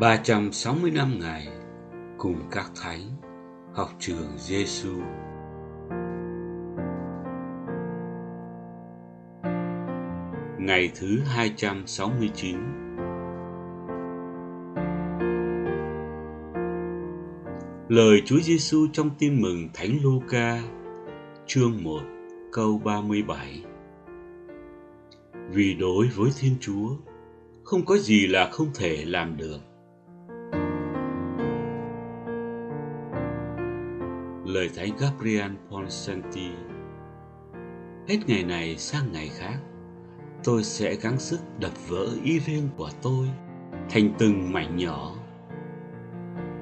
360 năm ngày cùng các thánh học trường Giêsu. Ngày thứ 269 Lời Chúa Giêsu trong Tin mừng Thánh Luca, chương 1, câu 37. Vì đối với Thiên Chúa, không có gì là không thể làm được. Lời Thánh Gabriel Ponsenti Hết ngày này sang ngày khác, tôi sẽ gắng sức đập vỡ ý riêng của tôi thành từng mảnh nhỏ.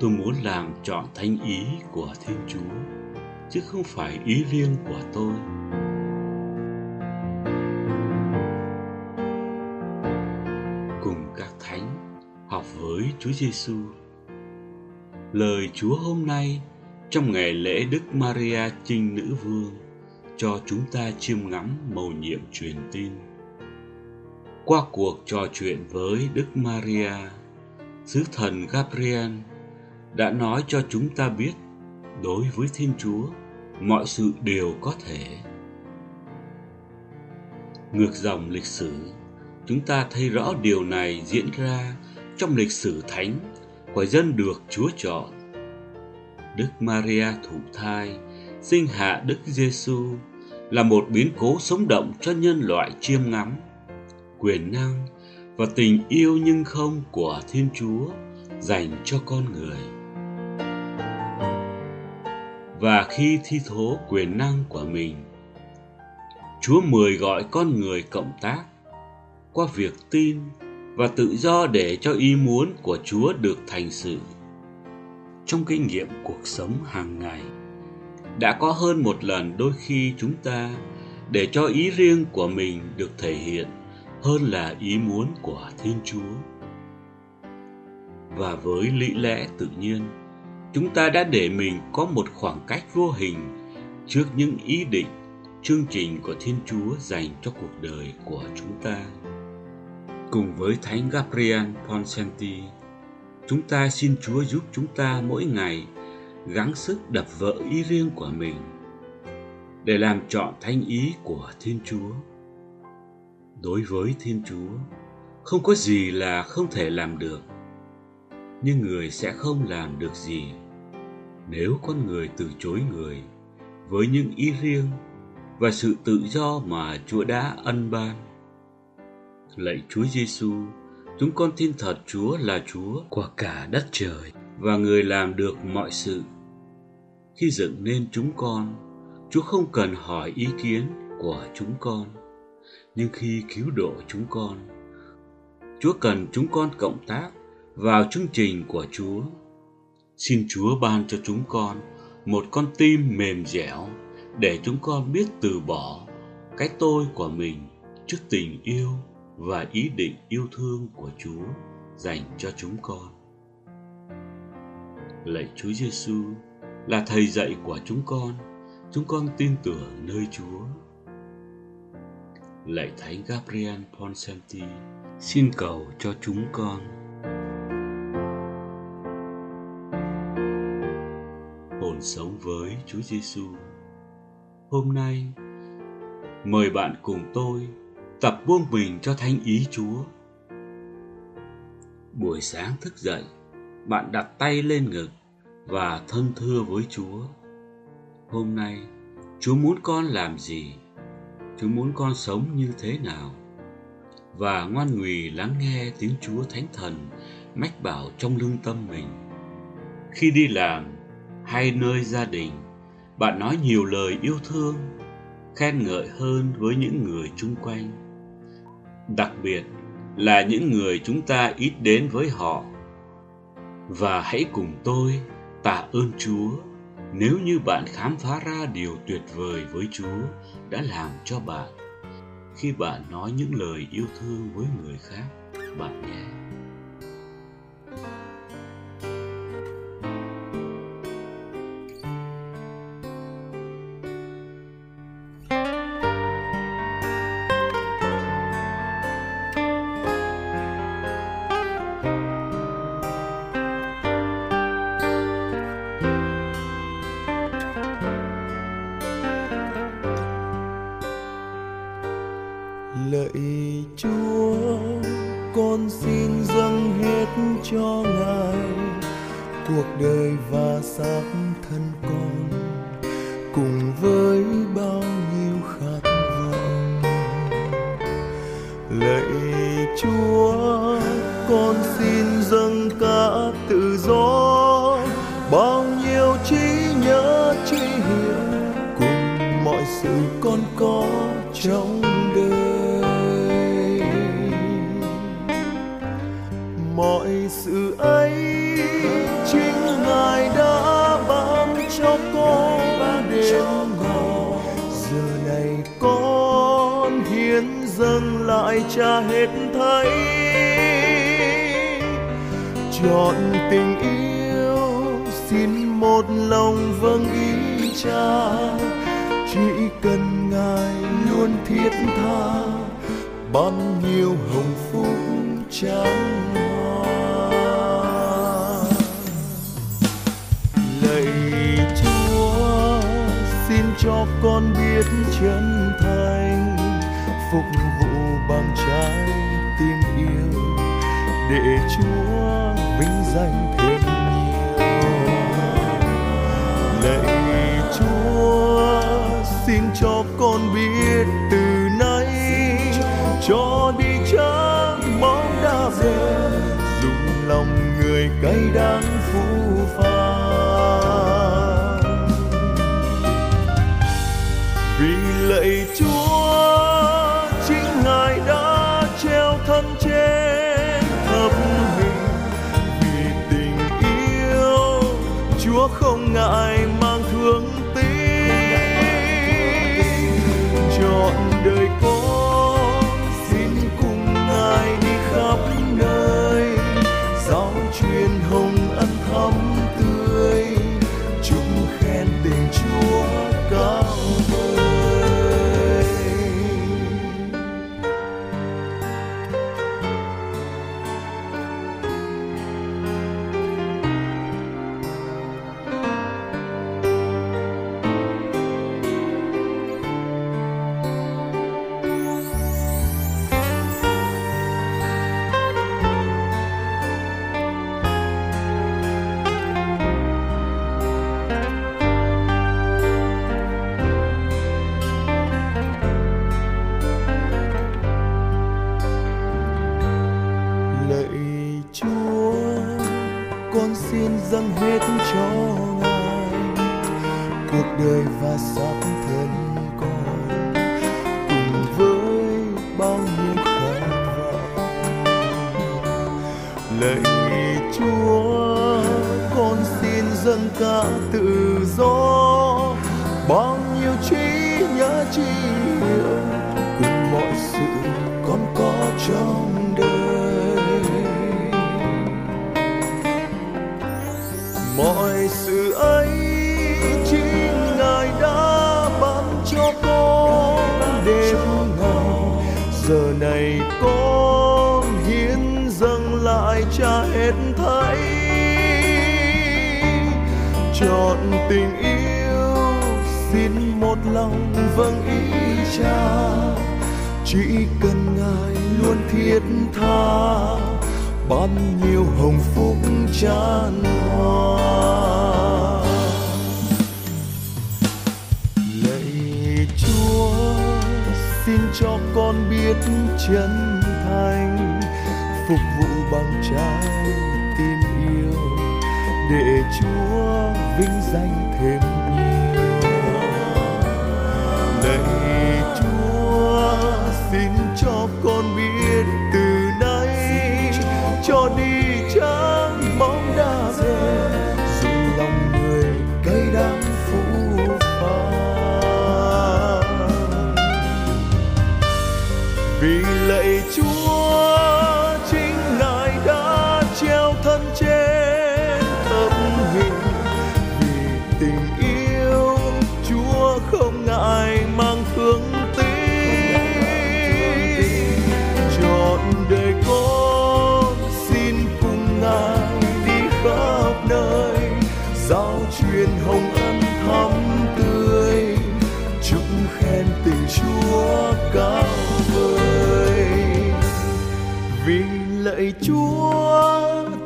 Tôi muốn làm trọn thánh ý của Thiên Chúa, chứ không phải ý riêng của tôi. Cùng các thánh học với Chúa Giêsu. Lời Chúa hôm nay trong ngày lễ Đức Maria Trinh Nữ Vương cho chúng ta chiêm ngắm mầu nhiệm truyền tin. Qua cuộc trò chuyện với Đức Maria, sứ thần Gabriel đã nói cho chúng ta biết đối với Thiên Chúa mọi sự đều có thể. Ngược dòng lịch sử, chúng ta thấy rõ điều này diễn ra trong lịch sử thánh của dân được Chúa chọn Đức Maria thụ thai, sinh hạ Đức Giêsu là một biến cố sống động cho nhân loại chiêm ngắm, quyền năng và tình yêu nhưng không của Thiên Chúa dành cho con người. Và khi thi thố quyền năng của mình, Chúa mời gọi con người cộng tác qua việc tin và tự do để cho ý muốn của Chúa được thành sự trong kinh nghiệm cuộc sống hàng ngày. Đã có hơn một lần đôi khi chúng ta, để cho ý riêng của mình được thể hiện hơn là ý muốn của thiên chúa. Và với lý lẽ tự nhiên, chúng ta đã để mình có một khoảng cách vô hình trước những ý định, chương trình của thiên chúa dành cho cuộc đời của chúng ta. Cùng với thánh gabriel ponsenti Chúng ta xin Chúa giúp chúng ta mỗi ngày gắng sức đập vỡ ý riêng của mình để làm trọn thanh ý của Thiên Chúa. Đối với Thiên Chúa, không có gì là không thể làm được, nhưng người sẽ không làm được gì nếu con người từ chối người với những ý riêng và sự tự do mà Chúa đã ân ban. Lạy Chúa Giêsu, Chúng con tin thật Chúa là Chúa của cả đất trời và người làm được mọi sự. Khi dựng nên chúng con, Chúa không cần hỏi ý kiến của chúng con. Nhưng khi cứu độ chúng con, Chúa cần chúng con cộng tác vào chương trình của Chúa. Xin Chúa ban cho chúng con một con tim mềm dẻo để chúng con biết từ bỏ cái tôi của mình trước tình yêu và ý định yêu thương của Chúa dành cho chúng con. Lạy Chúa Giêsu là thầy dạy của chúng con, chúng con tin tưởng nơi Chúa. Lạy Thánh Gabriel Ponsenti, xin cầu cho chúng con. Hồn sống với Chúa Giêsu. Hôm nay, mời bạn cùng tôi tập buông mình cho thánh ý Chúa. Buổi sáng thức dậy, bạn đặt tay lên ngực và thân thưa với Chúa. Hôm nay, Chúa muốn con làm gì? Chúa muốn con sống như thế nào? Và ngoan ngùi lắng nghe tiếng Chúa Thánh Thần mách bảo trong lương tâm mình. Khi đi làm hay nơi gia đình, bạn nói nhiều lời yêu thương, khen ngợi hơn với những người chung quanh đặc biệt là những người chúng ta ít đến với họ. Và hãy cùng tôi tạ ơn chúa nếu như bạn khám phá ra điều tuyệt vời với chúa đã làm cho bạn. Khi bạn nói những lời yêu thương với người khác, bạn nhé. Xác thân con, cùng với bao nhiêu khát vọng. Lạy chúa, con xin dâng cả tự do. Bao nhiêu trí nhớ, trí hiểu, cùng mọi sự con có trong đời. Mọi sự ấy đến ngài giờ này con hiến dâng lại cha. Hết thảy vâng chọn tình yêu xin một lòng vâng ý cha. Chỉ cần ngài luôn thiết tha ban nhiêu hồng phúc trắng cho con biết chân thành, phục vụ bằng trái tim yêu, để chúa vinh danh thêm nhiều. Lạy chúa, xin cho con bao nhiêu khát vọng lạy chúa, con xin dâng cả tự do. Bao nhiêu trí nhớ trí hiểu cùng mọi sự con có trong đời. Mọi sự ấy chỉ giờ này con hiến dâng lại cha hết thảy. Chọn tình yêu, xin một lòng vâng ý cha. Chỉ cần ngài luôn thiết tha, ban nhiêu hồng phúc tràn hoa. Cho con biết chân thành, phục vụ bằng trái tim yêu, để chúa vinh danh thêm nhiều. Lạy đời con xin cùng ngài đi khắp nơi. Giáo truyền hồng ân thắm tươi, chúc khen tình chúa cao vời. Vì lạy chúa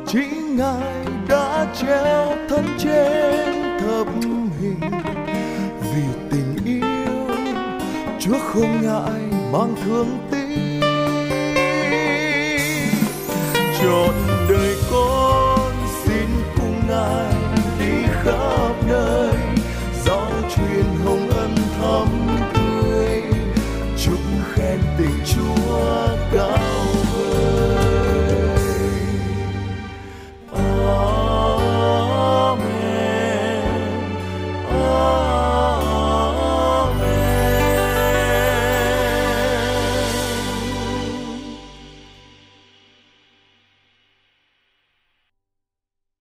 chính ngài đã treo thân trên thập hình. Vì tình yêu, chúa không ngại mang thương tích. trọn đời con xin cùng ngài đi khắp nơi. Giáo truyền hồng ân thắm tươi, chúc khen tình chúa cao